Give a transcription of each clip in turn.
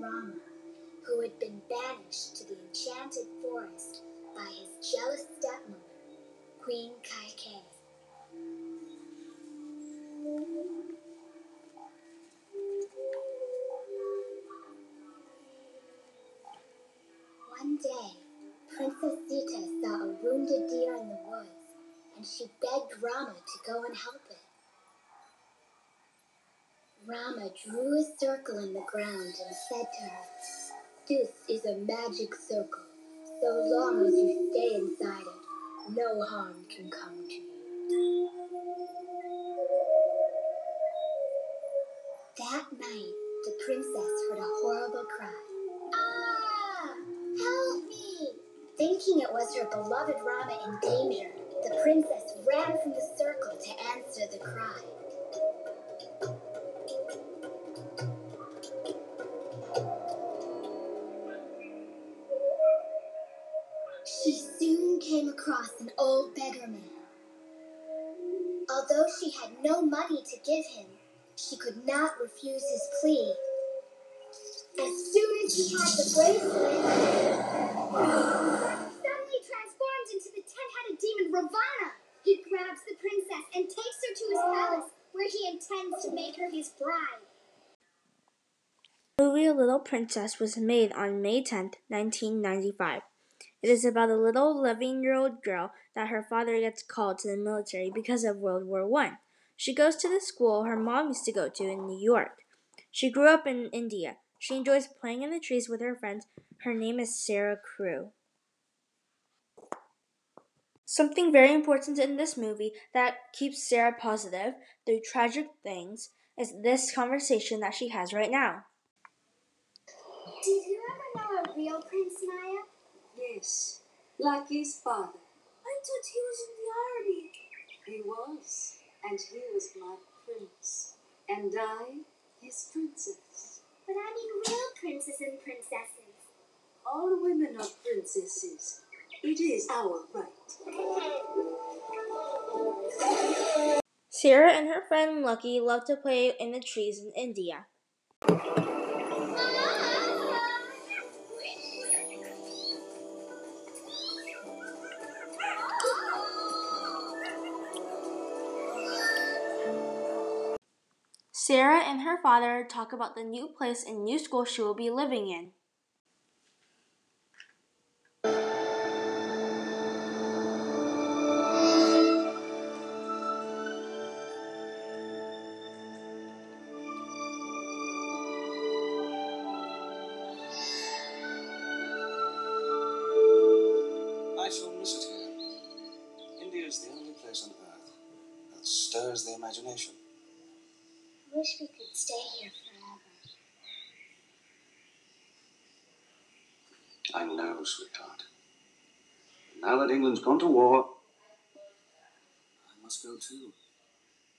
Rama, who had been banished to the enchanted forest by his jealous stepmother, Queen Kaikeyi. One day, Princess Sita saw a wounded deer in the woods, and she begged Rama to go and help it. Rama drew a circle in the ground and said to her, This is a magic circle. So long as you stay inside it, no harm can come to you. That night, the princess heard a horrible cry. Ah! Help me! Thinking it was her beloved Rama in danger, the princess ran from the circle Although she had no money to give him, she could not refuse his plea. As soon as he had the bracelet, suddenly transforms into the ten-headed demon Ravana. He grabs the princess and takes her to his palace, where he intends to make her his bride. The movie Little Princess was made on May 10, 1995. It is about a little 11 year old girl that her father gets called to the military because of World War I. She goes to the school her mom used to go to in New York. She grew up in India. She enjoys playing in the trees with her friends. Her name is Sarah Crewe. Something very important in this movie that keeps Sarah positive through tragic things is this conversation that she has right now. Did you ever know a uh, real Prince Maya? Yes, like his father. I thought he was in the army. He was, and he was my prince, and I his princess. But I mean real princes and princesses. All women are princesses. It is our right. Sarah and her friend Lucky love to play in the trees in India. Sarah and her father talk about the new place and new school she will be living in. I shall miss it here. India is the only place on earth that stirs the imagination. I wish we could stay here forever. I know, sweetheart. Now that England's gone to war, I must go too.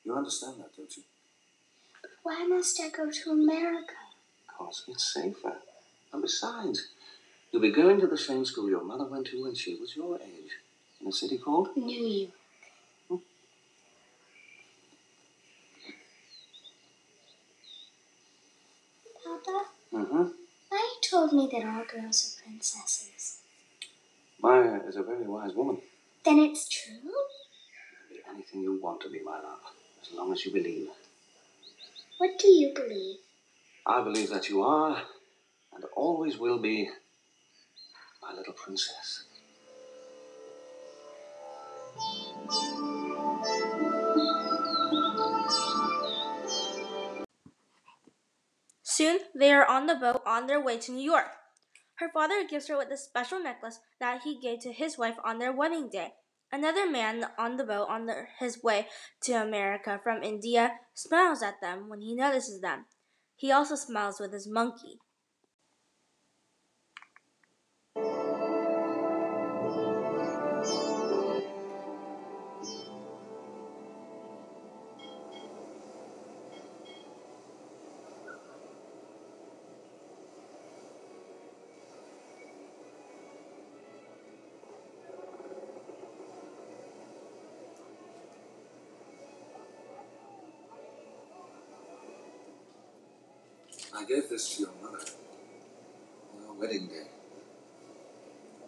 You understand that, don't you? Why must I go to America? Because it's safer. And besides, you'll be going to the same school your mother went to when she was your age, in a city called New York. Papa, Mm-hmm. Maya told me that all girls are princesses. Maya is a very wise woman. Then it's true? Be anything you want to be, my love, as long as you believe. What do you believe? I believe that you are, and always will be, my little princess. Soon they are on the boat on their way to New York. Her father gives her with a special necklace that he gave to his wife on their wedding day. Another man on the boat on their, his way to America from India smiles at them when he notices them. He also smiles with his monkey. Gave this to your mother on your wedding day.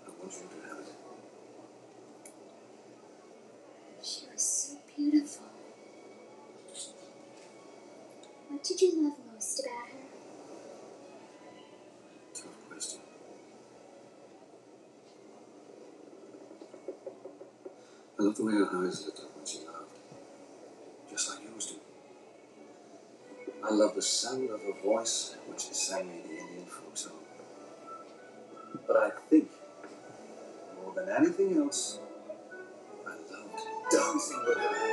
I want you to have it. She was so beautiful. What did you love most about her? Tough question. I love the way her eyes lit up when she laughed. Just like yours do. I love the sound of her voice when she sang me the Indian folk song. But I think, more than anything else, I loved dancing with her.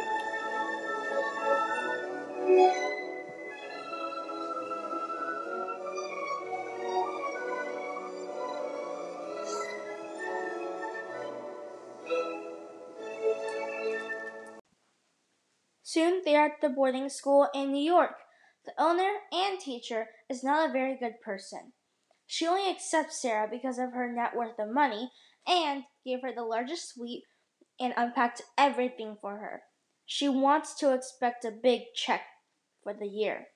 Soon they are at the boarding school in New York. The owner and teacher is not a very good person. She only accepts Sarah because of her net worth of money and gave her the largest suite and unpacked everything for her. She wants to expect a big check for the year.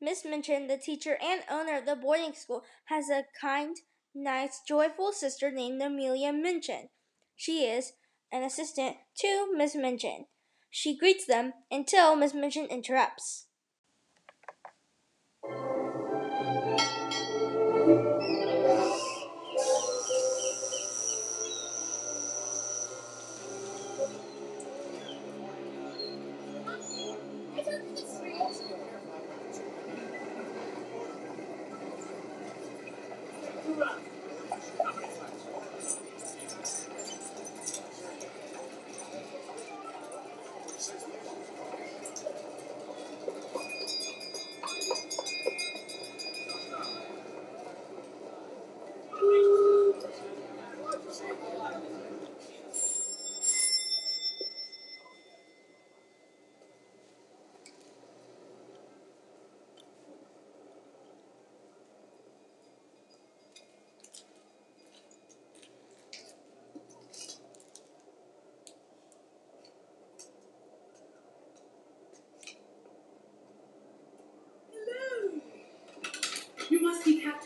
Miss Minchin, the teacher and owner of the boarding school, has a kind, nice, joyful sister named Amelia Minchin. She is an assistant to Miss Minchin. She greets them until Miss Minchin interrupts.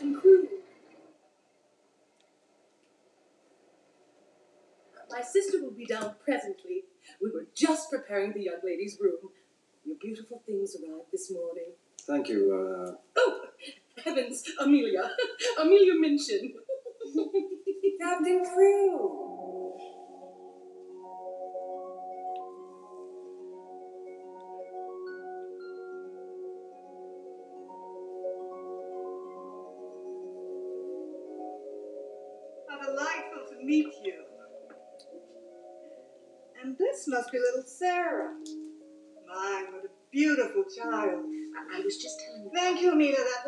Must be Captain Crewe. My sister will be down presently. We were just preparing the young lady's room. Your beautiful things arrived this morning. Thank you. Uh, Oh, heavens, Amelia. Amelia Minchin.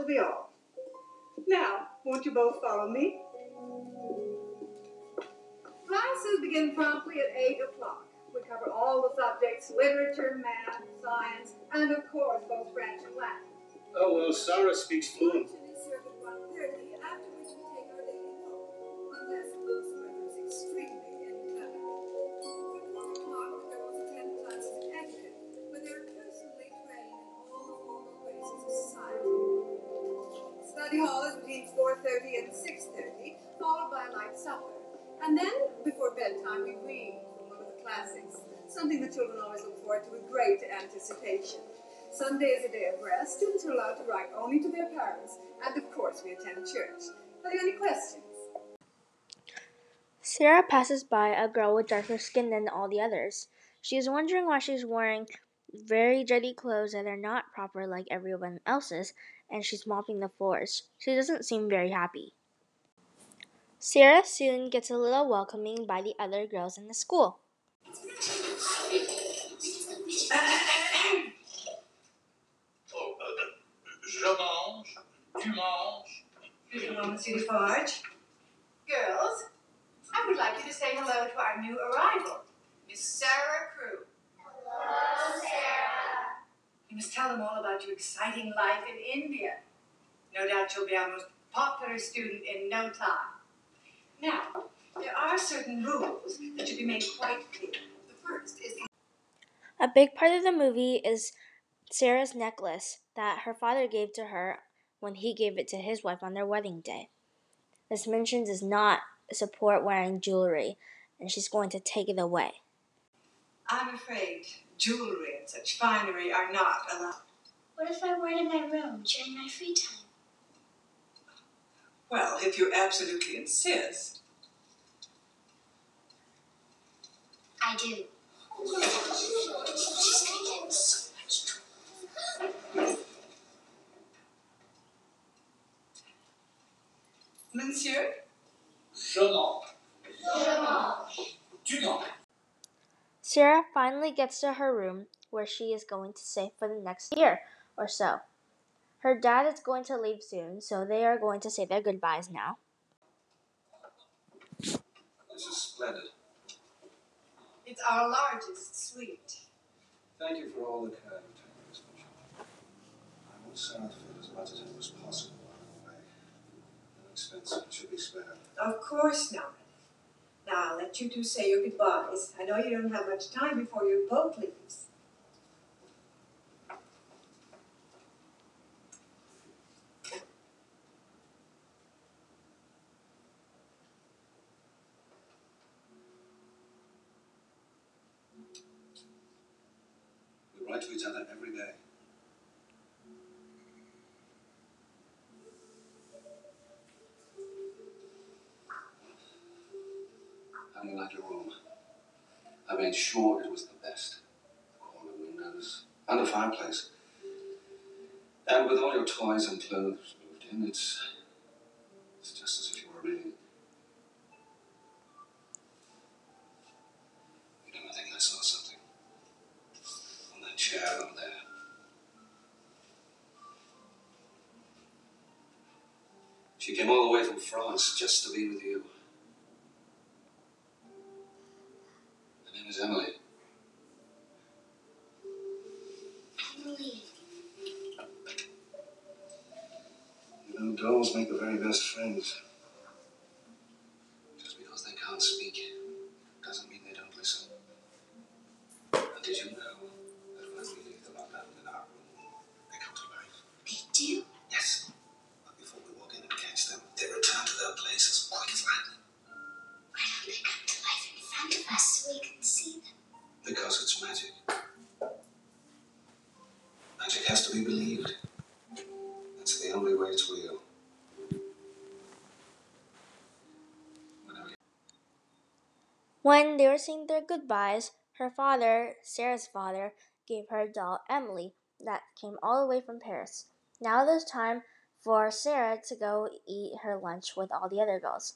Be all. Now, won't you both follow me? Classes begin promptly at 8 o'clock. We cover all the subjects literature, math, science, and of course both French and Latin. Oh, well, Sarah speaks fluent. Are allowed to write only to their parents. And of course, we attend church. Are there any questions? Sarah passes by a girl with darker skin than all the others. She is wondering why she's wearing very dirty clothes that are not proper like everyone else's, and she's mopping the floors. She doesn't seem very happy. Sarah soon gets a little welcoming by the other girls in the school. Uh, Oh, euh, je mange, tu manges. Hello, Monsieur Dufarge. Girls, I would like you to say hello to our new arrival, Miss Sarah Crewe. Hello, Sarah. You must tell them all about your exciting life in India. No doubt you'll be our most popular student in no time. Now, there are certain rules that should be made quite clear. The first is A big part of the movie is Sarah's necklace. that her father gave to her when he gave it to his wife on their wedding day. Miss Minchin does not support wearing jewelry, and she's going to take it away. I'm afraid jewelry and such finery are not allowed. What if I wear it in my room during my free time? Well, if you absolutely insist. I do. Oh, she's gonna get so much trouble. Monsieur? Je mange. Tu manges. Sarah finally gets to her room where she is going to stay for the next year or so. Her dad is going to leave soon, so they are going to say their goodbyes now. This is splendid. It's our largest suite. Thank you for all the care you've taken, Miss Minchin. I want Sarah to feel as much as it was possible out of the way. Should be spared. Of course not. Now, I'll let you two say your goodbyes. I know you don't have much time before your boat leaves. We write to each other every day. Your room? I made sure it was the best. Corner windows, and a fireplace. And with all your toys and clothes moved in, it's it's just as if you were really. You know, I think I saw something on that chair over there. She came all the way from France just to be with you. Best friends. When they were saying their goodbyes, her father, Sarah's father, gave her a doll, Emily, that came all the way from Paris. Now there's time for Sarah to go eat her lunch with all the other girls.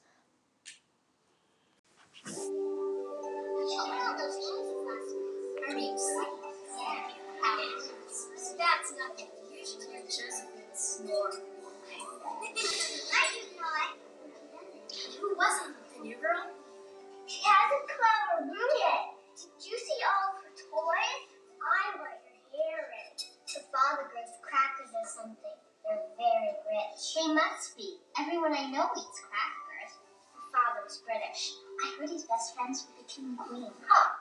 That's nothing. You should hear Josephine snore. Who wasn't the new girl? She hasn't come out of her room yet. Did you see all of her toys? I want her hair in. Her father grows crackers or something. They're very rich. They must be. Everyone I know eats crackers. Her father was British. I heard he's best friends with the king and queen. Huh.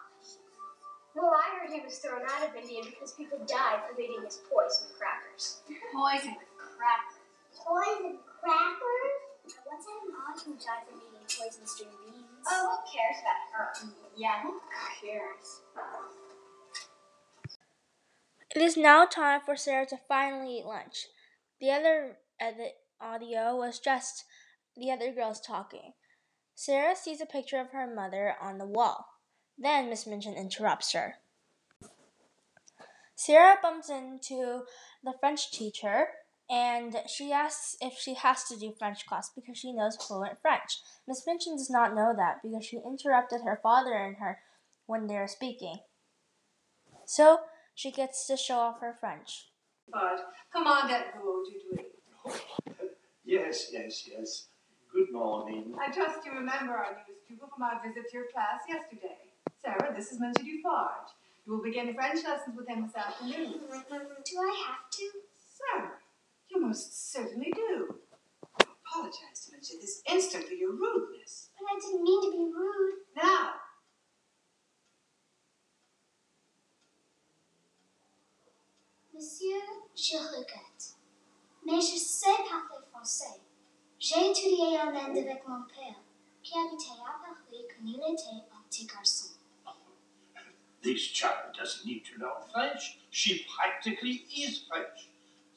Well, I heard he was thrown out of India because people died from eating his poison crackers. Poison crackers. Poison crackers? I once had an aunt who died from eating poison string beans. Oh, who cares about her? Yeah, who cares? It is now time for Sarah to finally eat lunch. The other uh, edit audio was just the other girls talking. Sarah sees a picture of her mother on the wall. Then Miss Minchin interrupts her. Sarah bumps into the French teacher and she asks if she has to do French class because she knows fluent French. Miss Minchin does not know that because she interrupted her father and her when they are speaking. So she gets to show off her French. But come on, that beau du Yes, yes, yes. Good morning. I trust you remember our newest pupil from our visit to your class yesterday. Sarah, this is Monsieur Dufarge. You will begin French lessons with him this afternoon. Do I have to? Sarah, you most certainly do. I apologize to Monsieur this instant for your rudeness. But I didn't mean to be rude. Now, Monsieur, Je regrette. Mais je sais parler français. J'ai étudié en Inde avec mon père, qui habitait à Paris quand il était un petit garçon. This child doesn't need to learn French. She practically is French.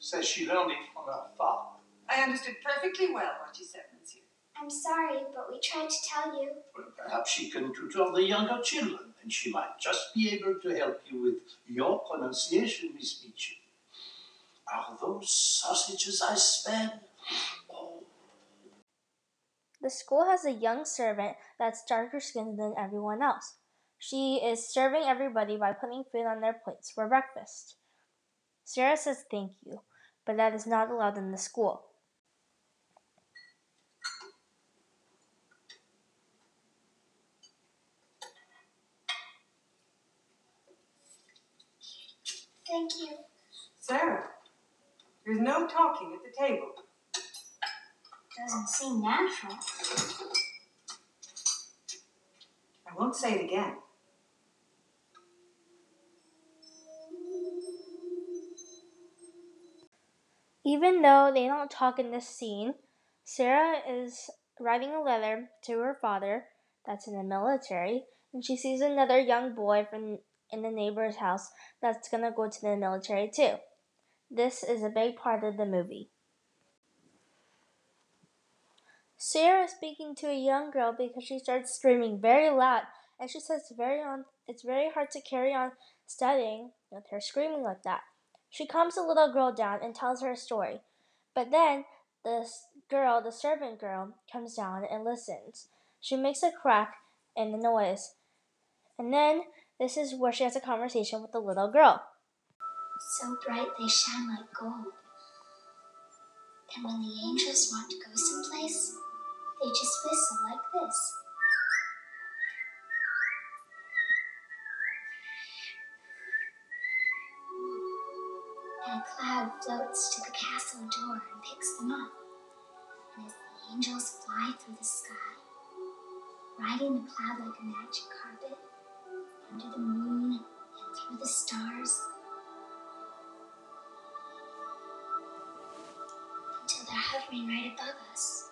Says she learned it from her father. I understood perfectly well what you said, monsieur. I'm sorry, but we tried to tell you. Well, perhaps she can tutor the younger children, and she might just be able to help you with your pronunciation, Miss Minchin. Are those sausages I smell? Oh, The school has a young servant that's darker skinned than everyone else. She is serving everybody by putting food on their plates for breakfast. Sarah says thank you, but that is not allowed in the school. Thank you. Sarah, there's no talking at the table. Doesn't seem natural. I won't say it again. Even though they don't talk in this scene, Sarah is writing a letter to her father that's in the military, and she sees another young boy from in the neighbor's house that's gonna go to the military too. This is a big part of the movie. Sarah is speaking to a young girl because she starts screaming very loud, and she says it's very on it's very hard to carry on studying with her screaming like that. She calms the little girl down and tells her a story. But then the girl, the servant girl, comes down and listens. She makes a crack in the noise. And then this is where she has a conversation with the little girl. So bright they shine like gold. And when the angels want to go someplace, they just whistle like this. Cloud floats to the castle door and picks them up. And as the angels fly through the sky, riding the cloud like a magic carpet, under the moon and through the stars, until they're hovering right above us.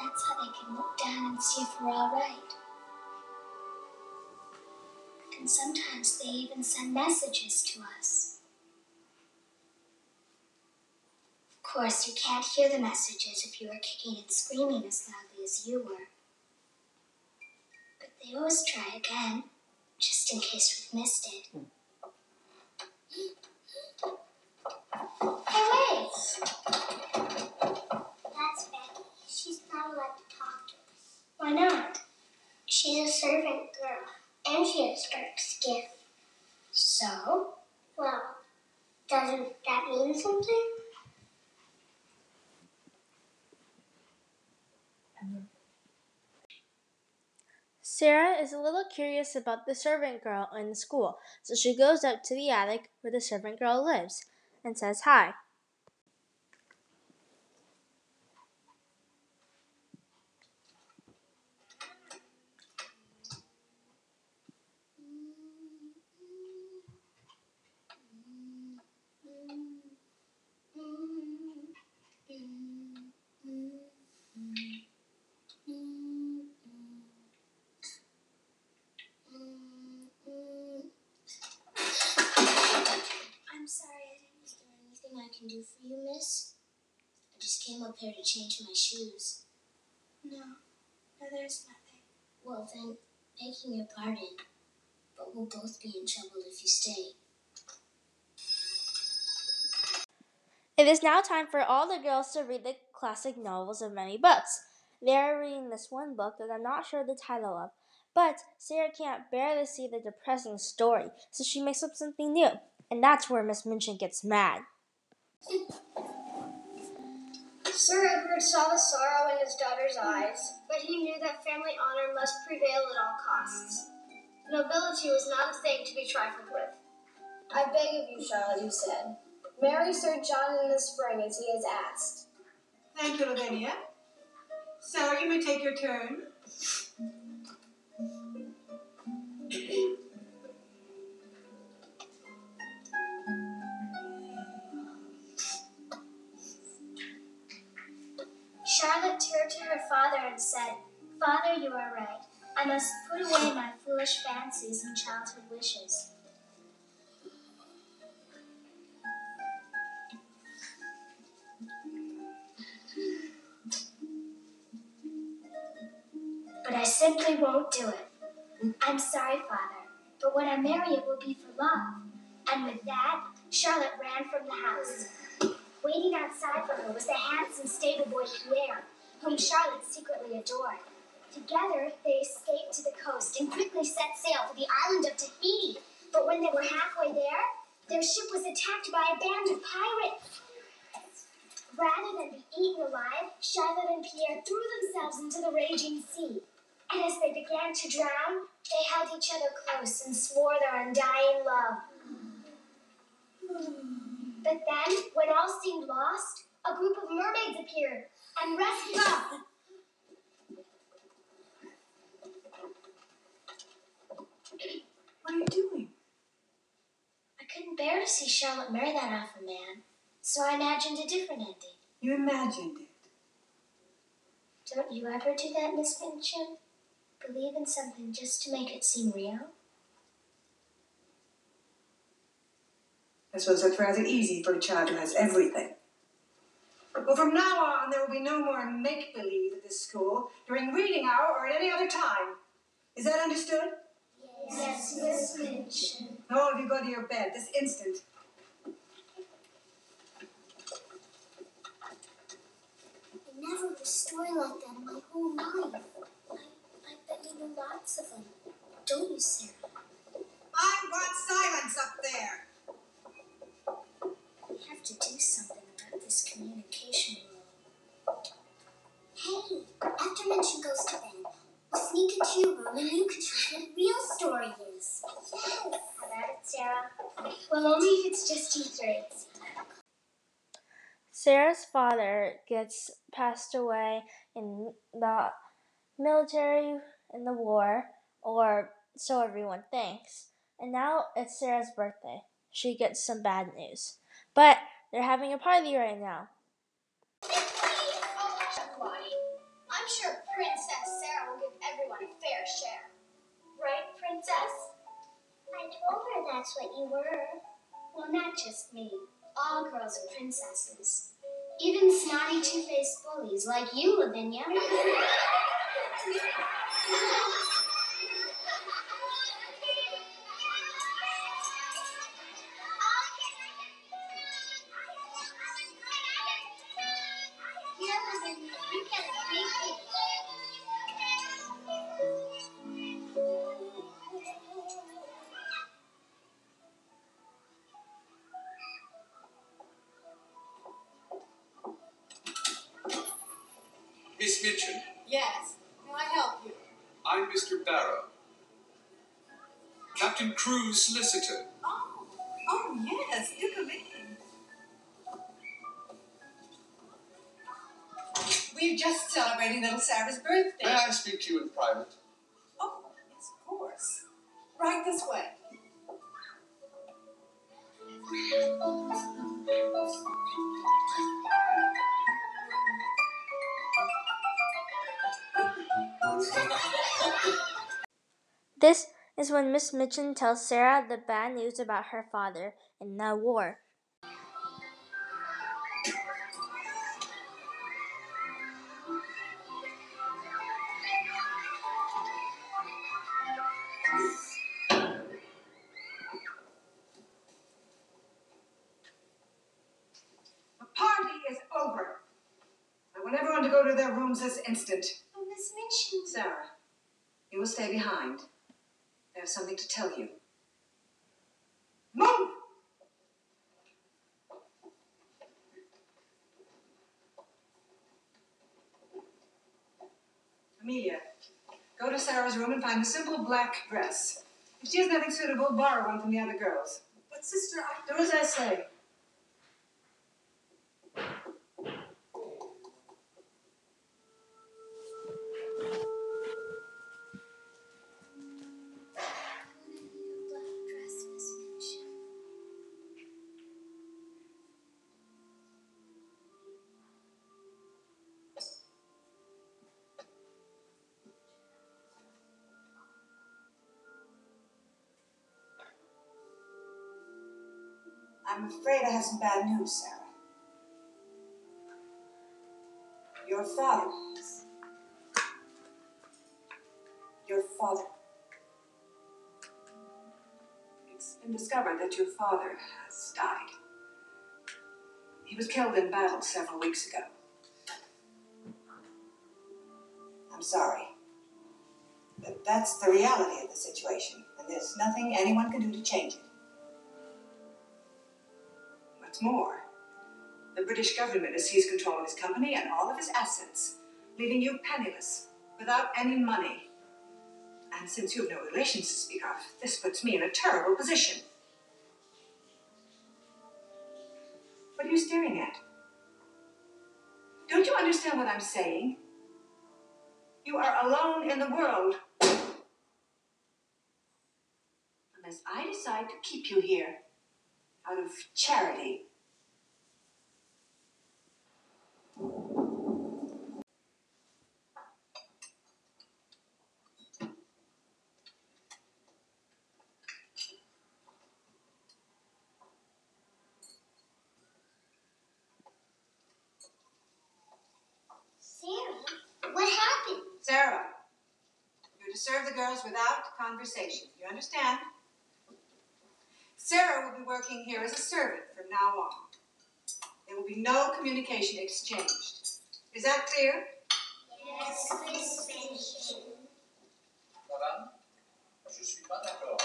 That's how they can look down and see if we're all right. And sometimes they even send messages to us. Of course, you can't hear the messages if you are kicking and screaming as loudly as you were. But they always try again, just in case we've missed it. Hmm. Hey, wait! That's Becky. She's not allowed to talk to us. Why not? She's a servant girl, and she has dark skin. So? Well, doesn't that mean something? Sarah is a little curious about the servant girl in the school, so she goes up to the attic where the servant girl lives and says hi. I'm sorry, I didn't. Is there anything I can do for you, miss? I just came up here to change my shoes. No, no, there's nothing. Well, then, begging your pardon, but we'll both be in trouble if you stay. It is now time for all the girls to read the classic novels of many books. They are reading this one book that I'm not sure the title of, but Sarah can't bear to see the depressing story, so she makes up something new. And that's where Miss Minchin gets mad. Sir Edward saw the sorrow in his daughter's eyes, but he knew that family honor must prevail at all costs. Nobility was not a thing to be trifled with. I beg of you, Charlotte, he said. Marry Sir John in the spring as he has asked. Thank you, Lavinia. Sarah, you may take your turn. I must put away my foolish fancies and childhood wishes. But I simply won't do it. I'm sorry, Father, but when I marry it will be for love. And with that, Charlotte ran from the house. Waiting outside for her was the handsome stable boy Pierre, whom Charlotte secretly adored. Together, they escaped to the coast and quickly set sail for the island of Tahiti. But when they were halfway there, their ship was attacked by a band of pirates. Rather than be eaten alive, Charlotte and Pierre threw themselves into the raging sea. And as they began to drown, they held each other close and swore their undying love. But then, when all seemed lost, a group of mermaids appeared and rescued us. What are you doing? I couldn't bear to see Charlotte marry that awful man, so I imagined a different ending. You imagined it. Don't you ever do that, Miss Minchin? Believe in something just to make it seem real? I suppose that's rather easy for a child who has everything. Well, from now on, there will be no more make believe at this school during reading hour or at any other time. Is that understood? Yes, Miss Minchin. All of you go to your bed this instant. I never read a story like that in my whole life. I, I bet you know lots of them. Don't you, Sarah? Sarah's father gets passed away in the military in the war, or so everyone thinks. And now it's Sarah's birthday. She gets some bad news. But they're having a party right now. I'm sure Princess Sarah will give everyone a fair share. Right, Princess? I told her that's what you were. Well, not just me. All girls are princesses. Even snotty, two-faced bullies like you, Lavinia. Captain Crewe's solicitor. Oh, oh yes. Do come in. We're just celebrating little Sarah's birthday. May I speak to you in private? Oh, yes, of course. Right this way. This is when Miss Minchin tells Sarah the bad news about her father in the war. The party is over. I want everyone to go to their rooms this instant. Oh, Miss Minchin. Sarah, you will stay behind. I have something to tell you. Move! Amelia, go to Sarah's room and find a simple black dress. If she has nothing suitable, borrow one from the other girls. But sister, I Do as I say. I'm afraid I have some bad news, Sarah. Your father. Your father. It's been discovered that your father has died. He was killed in battle several weeks ago. I'm sorry. But that's the reality of the situation, and there's nothing anyone can do to change it. More, the British government has seized control of his company and all of his assets, leaving you penniless, without any money. And since you have no relations to speak of, this puts me in a terrible position. What are you staring at? Don't you understand what I'm saying? You are alone in the world. Unless I decide to keep you here out of charity. Sarah, what happened? Sarah, you're to serve the girls without conversation. You understand? Sarah will be working here as a servant from now on. There will be no communication exchanged. Is that clear? Yes, Miss Madame, je suis pas d'accord.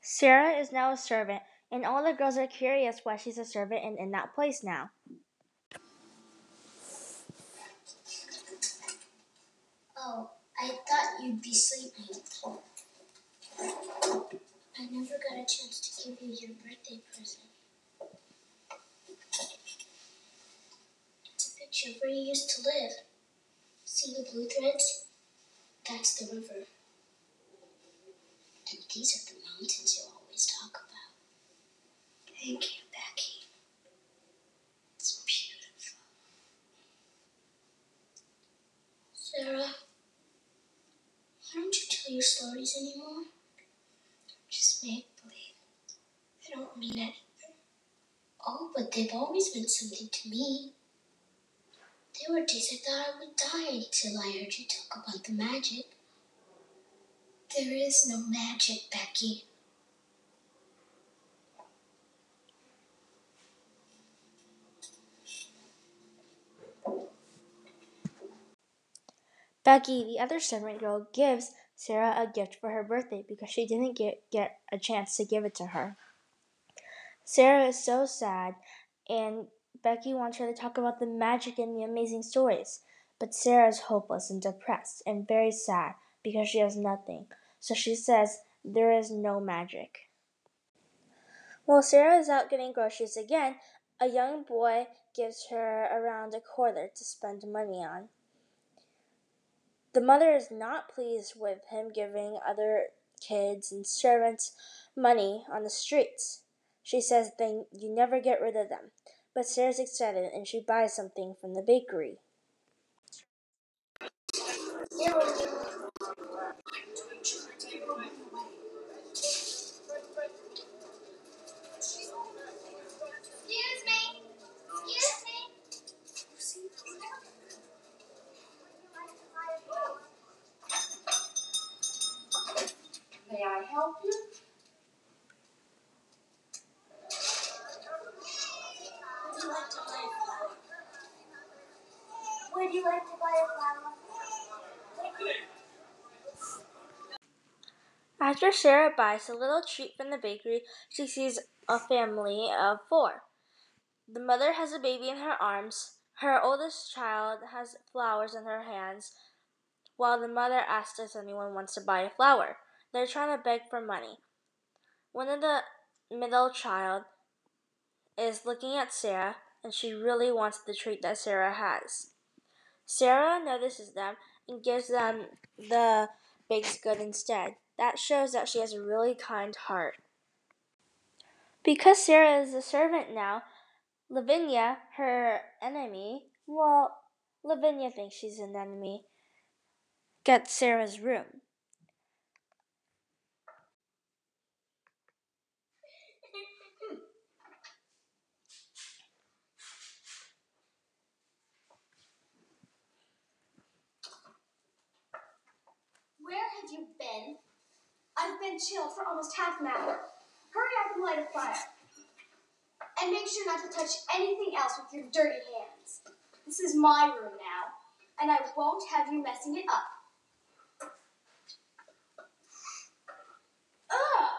Sarah is now a servant, and all the girls are curious why she's a servant and in that place now. Oh, I thought you'd be sleeping. I never got a chance to give you your birthday present. It's a picture of where you used to live. See the blue threads? That's the river. And these are the mountains you always talk about. Thank you, Becky. It's beautiful. Sarah, you tell your stories anymore? Just make believe. They don't mean anything. Oh, but they've always meant something to me. There were days I thought I would die till I heard you talk about the magic. There is no magic, Becky. Becky, the other servant girl, gives Sarah a gift for her birthday because she didn't get, get a chance to give it to her. Sarah is so sad, and Becky wants her to talk about the magic and the amazing stories. But Sarah is hopeless and depressed and very sad because she has nothing. So she says there is no magic. While Sarah is out getting groceries again, a young boy gives her around a quarter to spend money on. The mother is not pleased with him giving other kids and servants money on the streets. She says they you never get rid of them. But Sarah's excited and she buys something from the bakery. Help you? Would you like to buy a flower? Would you like to buy a flower? After Sarah buys a little treat from the bakery, she sees a family of four. The mother has a baby in her arms. Her oldest child has flowers in her hands, while the mother asks if anyone wants to buy a flower. They're trying to beg for money. One of the middle child is looking at Sarah, and she really wants the treat that Sarah has. Sarah notices them and gives them the baked good instead. That shows that she has a really kind heart. Because Sarah is a servant now, Lavinia, her enemy, well, Lavinia thinks she's an enemy, gets Sarah's room. Where I've been chilled for almost half an hour. Hurry up and light a fire. And make sure not to touch anything else with your dirty hands. This is my room now, and I won't have you messing it up. Ugh!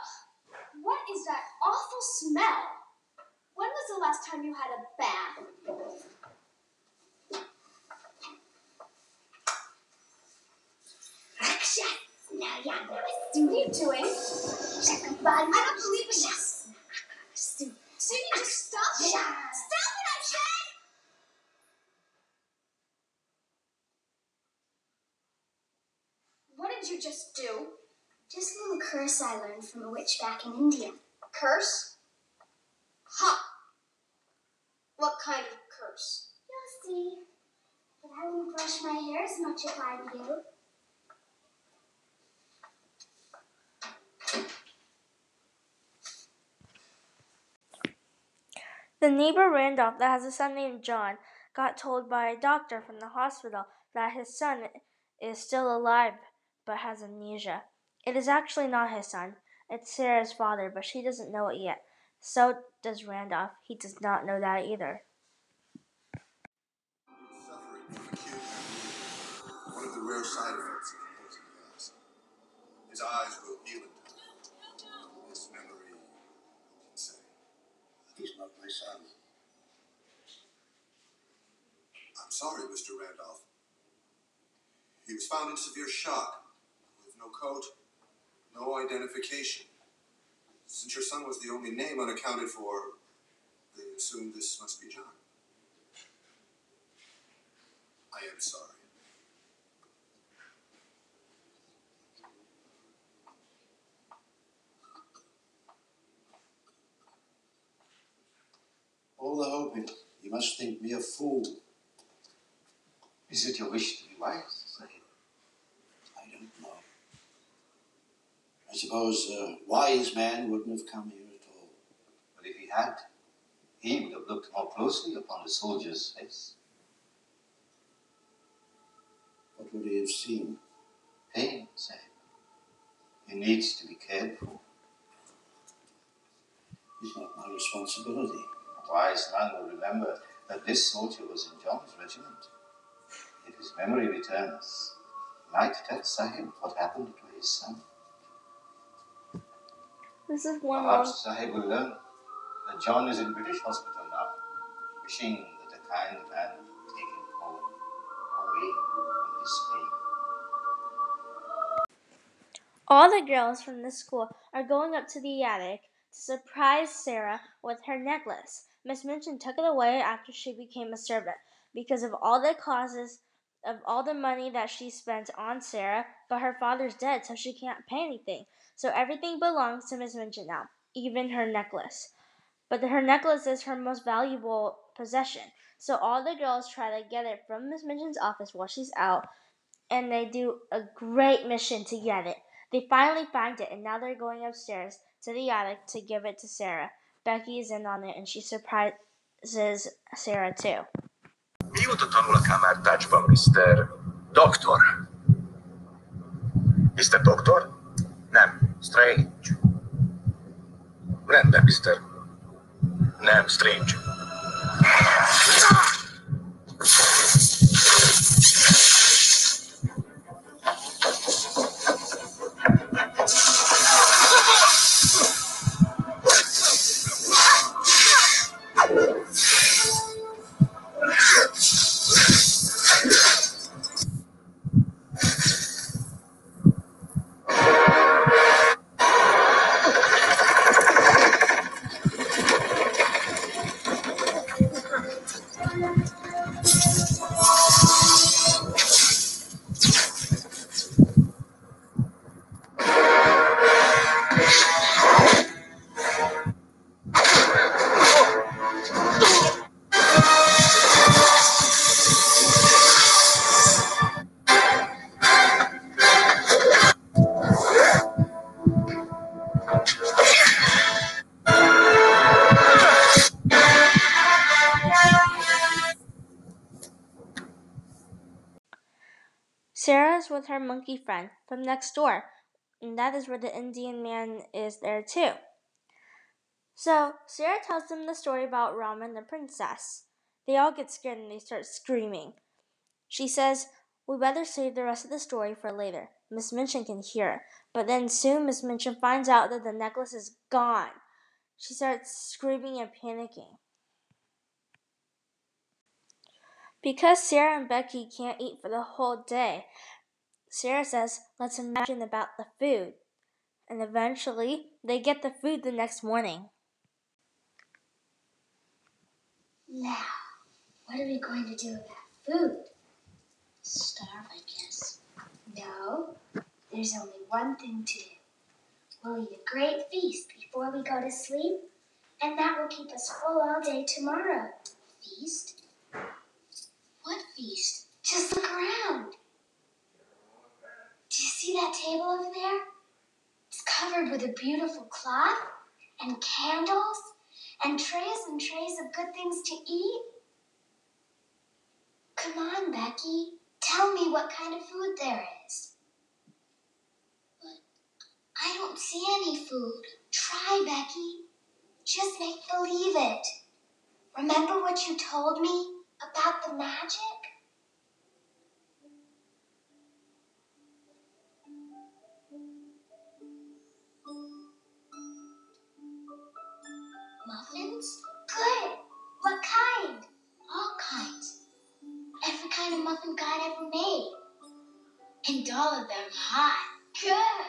What is that awful smell? When was the last time you had a bath? Now you're What are you doing? I don't believe in this. Sydney, just stop it. Stop it, I said! What did you just do? Just a little curse I learned from a witch back in India. Curse? Huh. What kind of curse? You'll see. But I won't brush my hair as much if I you. The neighbor Randolph that has a son named John got told by a doctor from the hospital that his son is still alive but has amnesia. It is actually not his son. It's Sarah's father, but she doesn't know it yet. So does Randolph. He does not know that either. suffering from one of the rare side effects of composing gas. His eyes He's not my son. I'm sorry, Mr. Randolph. He was found in severe shock, with no coat, no identification. Since your son was the only name unaccounted for, they assumed this must be John. I am sorry. All the hoping. Must think me a fool. Is it your wish to be wise? I don't know. I suppose a wise man wouldn't have come here at all. But if he had, he would have looked more closely upon the soldier's face. What would he have seen? Pain, Sahib. He needs to be cared for. It's not my responsibility. A wise man will remember that this soldier was in John's regiment. If his memory returns, might tell Sahib what happened to his son. This is one long. Perhaps Sahib will learn that John is in British hospital now, wishing that a kind man would take him home, away from his pain. All the girls from the school are going up to the attic to surprise Sarah with her necklace. Miss Minchin took it away after she became a servant because of all the causes of all the money that she spent on Sarah, but her father's dead, so she can't pay anything. So everything belongs to Miss Minchin now, even her necklace. But her necklace is her most valuable possession. So all the girls try to get it from Miss Minchin's office while she's out, and they do a great mission to get it. They finally find it, and now they're going upstairs to the attic to give it to Sarah. Becky is in on it, and she surprises Sarah too. Mióta tanul a kamertácsban, Mr. Doktor? Mr. Doktor? Nem, Strange. Rendben, Mr. Nem, Strange. With her monkey friend from next door, and that is where the Indian man is there too. So Sarah tells them the story about Rama and the princess. They all get scared and they start screaming. She says, We better save the rest of the story for later. Miss Minchin can hear. But then soon Miss Minchin finds out that the necklace is gone. She starts screaming and panicking. Because Sarah and Becky can't eat for the whole day, Sarah says, Let's imagine about the food. And eventually, they get the food the next morning. Now, what are we going to do about food? Starve, I guess. No, there's only one thing to do. We'll eat a great feast before we go to sleep, and that will keep us full all day tomorrow. Feast? What feast? Just look around. Do you see that table over there? It's covered with a beautiful cloth and candles and trays and trays of good things to eat. Come on, Becky. Tell me what kind of food there is. But I don't see any food. Try, Becky. Just make believe it. Remember what you told me about the magic? Muffins? Good. What kind? All kinds. Every kind of muffin God ever made. And all of them hot. Good.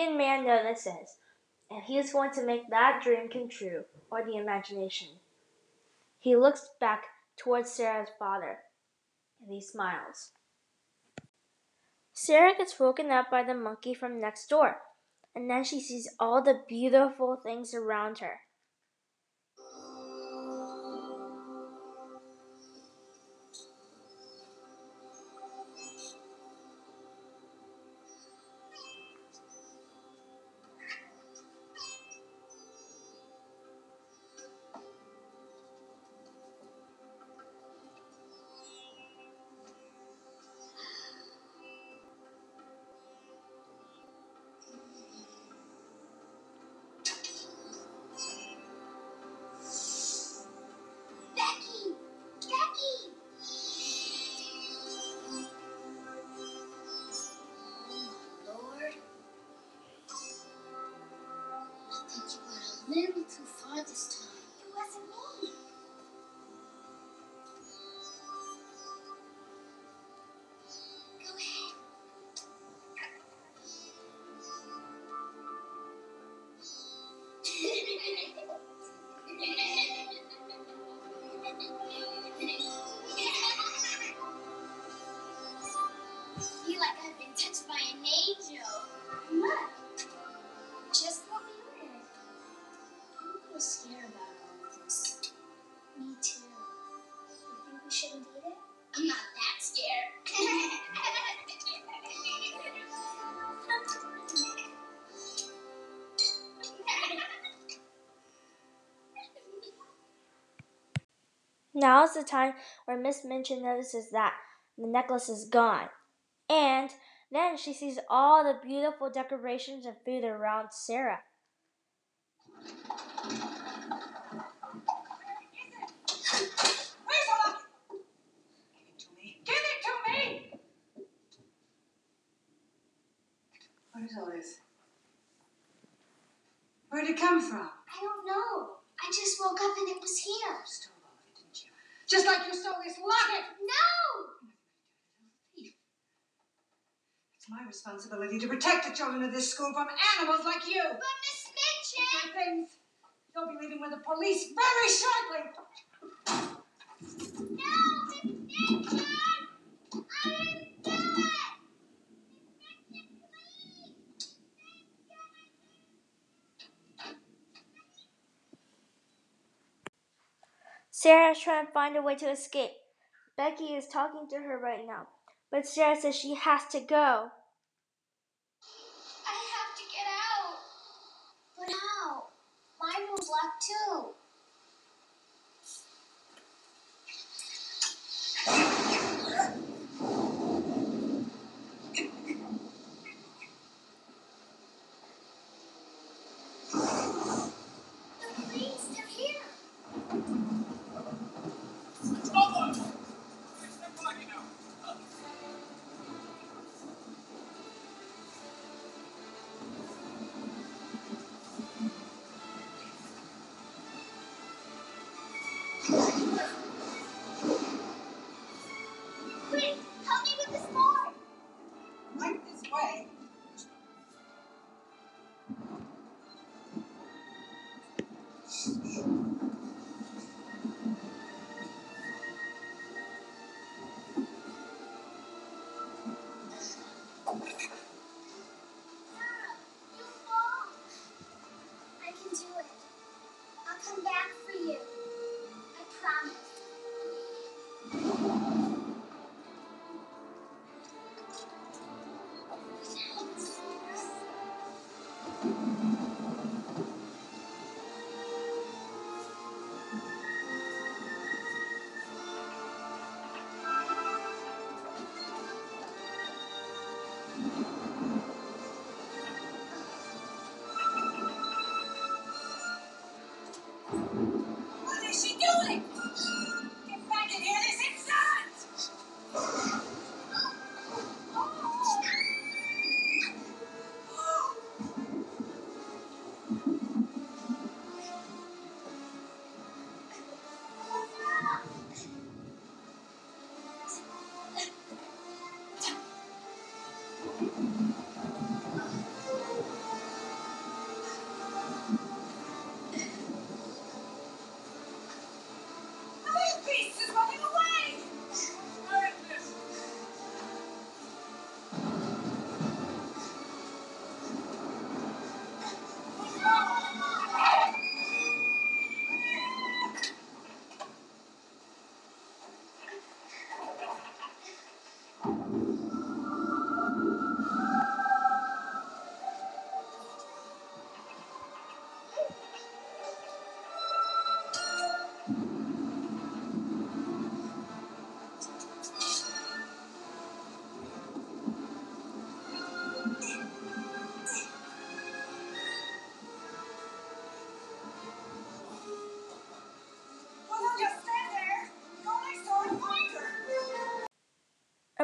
Indian man notices, and he is going to make that dream come true, or the imagination. He looks back towards Sarah's father, and he smiles. Sarah gets woken up by the monkey from next door, and then she sees all the beautiful things around her. You went a little too far this time. Now is the time where Miss Minchin notices that the necklace is gone. And then she sees all the beautiful decorations and food around Sarah. Where's? Give it to me. Give it to me! What is all this? Where'd it come from? I don't know. I just woke up and it was here. Stole all of it, didn't you? Just like you stole this locket! No! Thief. It's my responsibility to protect the children of this school from animals like you. But Miss Minchin! Things You'll be leaving with the police very shortly. Sarah is trying to find a way to escape. Becky is talking to her right now, but Sarah says she has to go. I have to get out. But how? My room's locked too.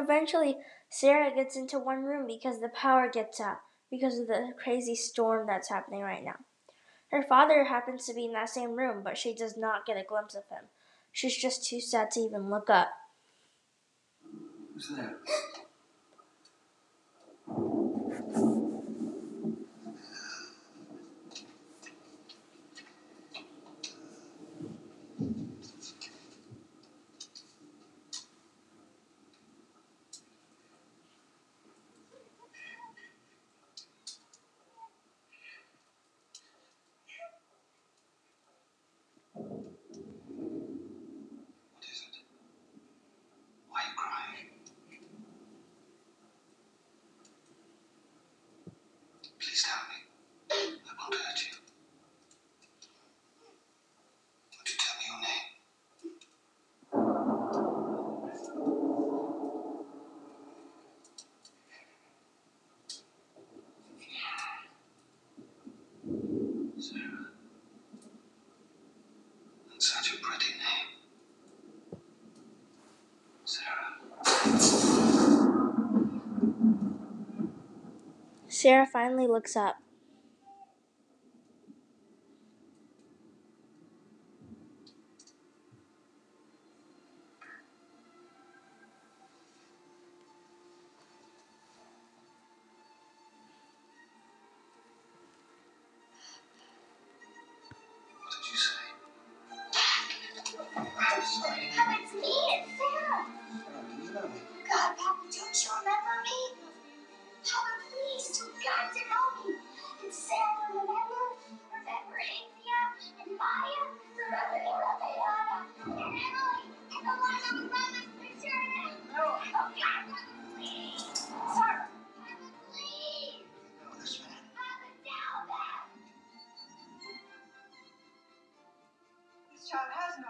Eventually, Sarah gets into one room because the power gets out because of the crazy storm that's happening right now. Her father happens to be in that same room, but she does not get a glimpse of him. She's just too sad to even look up. Who's? What is it? Why are you crying? Please tell me. I won't hurt you. Would you tell me your name? Sarah. That's such a pretty name. Sarah. Sarah finally looks up.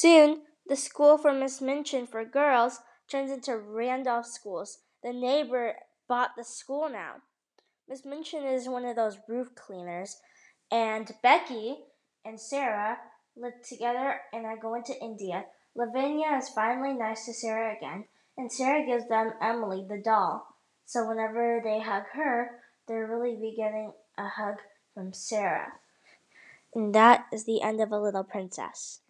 Soon, the school for Miss Minchin for girls turns into Randolph Schools. The neighbor bought the school now. Miss Minchin is one of those roof cleaners, and Becky and Sarah live together and are going to India. Lavinia is finally nice to Sarah again, and Sarah gives them Emily the doll. So whenever they hug her, they're really be getting a hug from Sarah. And that is the end of A Little Princess.